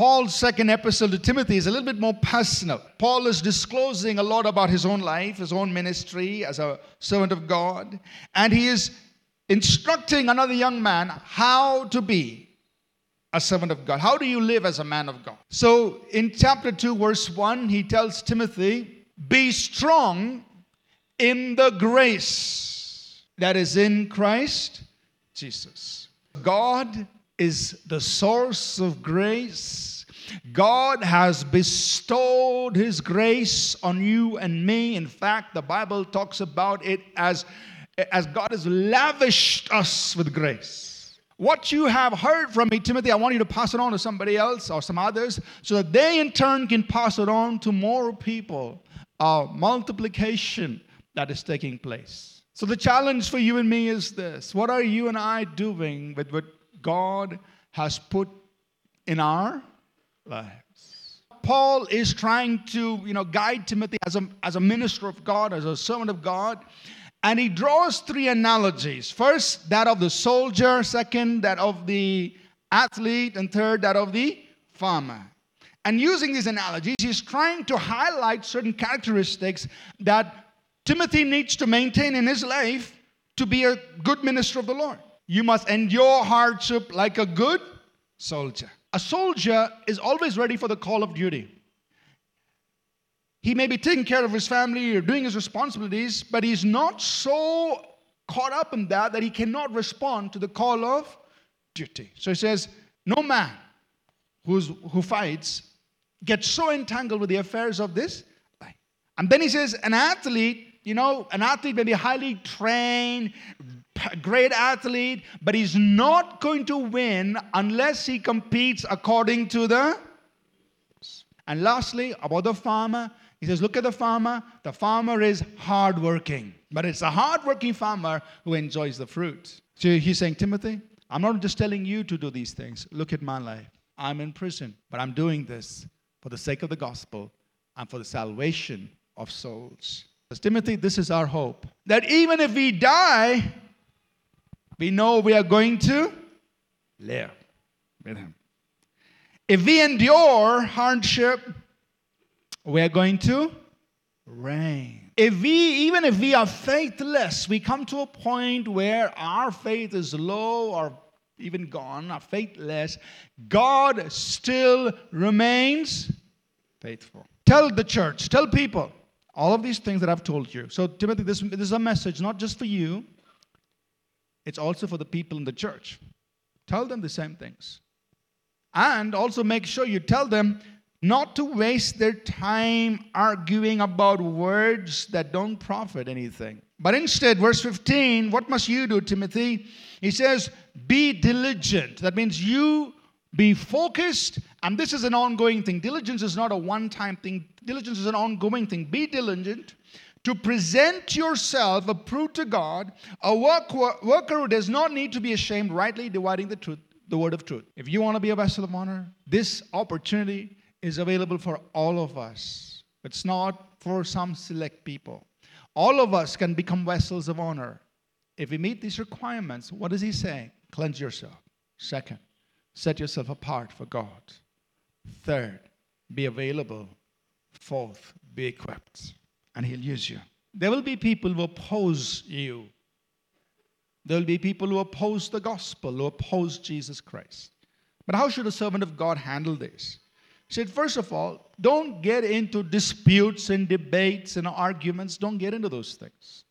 Paul's second epistle to Timothy is a little bit more personal. Paul is disclosing a lot about his own life, his own ministry as a servant of God, and he is instructing another young man how to be a servant of God. How do you live as a man of God? So in chapter 2, verse 1, he tells Timothy, Be strong in the grace that is in Christ Jesus. God is the source of grace. God has bestowed His grace on you and me. In fact, the Bible talks about it as, as God has lavished us with grace. What you have heard from me, Timothy, I want you to pass it on to somebody else or some others so that they in turn can pass it on to more people. A multiplication that is taking place. So the challenge for you and me is this What are you and I doing with what God has put in our lives. Paul is trying to, you know, guide Timothy as a, as a minister of God, as a servant of God. And he draws three analogies. First, that of the soldier. Second, that of the athlete. And third, that of the farmer. And using these analogies, he's trying to highlight certain characteristics that Timothy needs to maintain in his life to be a good minister of the Lord. You must endure hardship like a good soldier. A soldier is always ready for the call of duty. He may be taking care of his family or doing his responsibilities, but he's not so caught up in that that he cannot respond to the call of duty. So he says, No man who's, who fights gets so entangled with the affairs of this life. And then he says, An athlete you know, an athlete may be highly trained, great athlete, but he's not going to win unless he competes according to the. And lastly, about the farmer, he says, Look at the farmer. The farmer is hardworking, but it's a hardworking farmer who enjoys the fruit. So he's saying, Timothy, I'm not just telling you to do these things. Look at my life. I'm in prison, but I'm doing this for the sake of the gospel and for the salvation of souls. Timothy, this is our hope. That even if we die, we know we are going to live with him. If we endure hardship, we are going to reign. If we, even if we are faithless, we come to a point where our faith is low or even gone, are faithless, God still remains faithful. Tell the church, tell people, all of these things that I've told you. So, Timothy, this, this is a message not just for you, it's also for the people in the church. Tell them the same things. And also make sure you tell them not to waste their time arguing about words that don't profit anything. But instead, verse 15, what must you do, Timothy? He says, Be diligent. That means you be focused, and this is an ongoing thing. Diligence is not a one time thing, diligence is an ongoing thing. Be diligent to present yourself approved to God, a work, worker who does not need to be ashamed, rightly dividing the truth, the word of truth. If you want to be a vessel of honor, this opportunity is available for all of us. It's not for some select people. All of us can become vessels of honor. If we meet these requirements, what is he saying? Cleanse yourself. Second, Set yourself apart for God. Third, be available. Fourth, be equipped, and He'll use you. There will be people who oppose you. There will be people who oppose the gospel, who oppose Jesus Christ. But how should a servant of God handle this? He said, first of all, don't get into disputes and debates and arguments. Don't get into those things.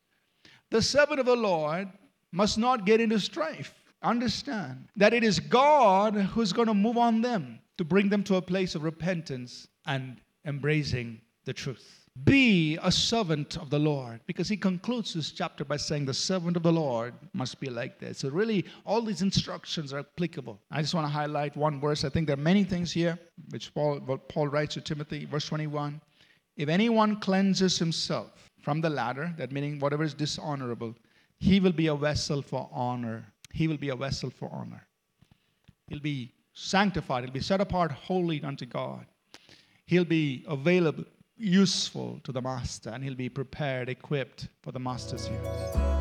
The servant of the Lord must not get into strife understand that it is God who's going to move on them to bring them to a place of repentance and embracing the truth. Be a servant of the Lord because he concludes this chapter by saying the servant of the Lord must be like this. So, really, all these instructions are applicable. I just want to highlight one verse. I think there are many things here which Paul, Paul writes to Timothy, verse 21. If anyone cleanses himself from the latter, that meaning whatever is dishonorable, he will be a vessel for honor he will be a vessel for honor. He'll be sanctified, he'll be set apart holy unto God. He'll be available, useful to the master, and he'll be prepared, equipped for the master's use.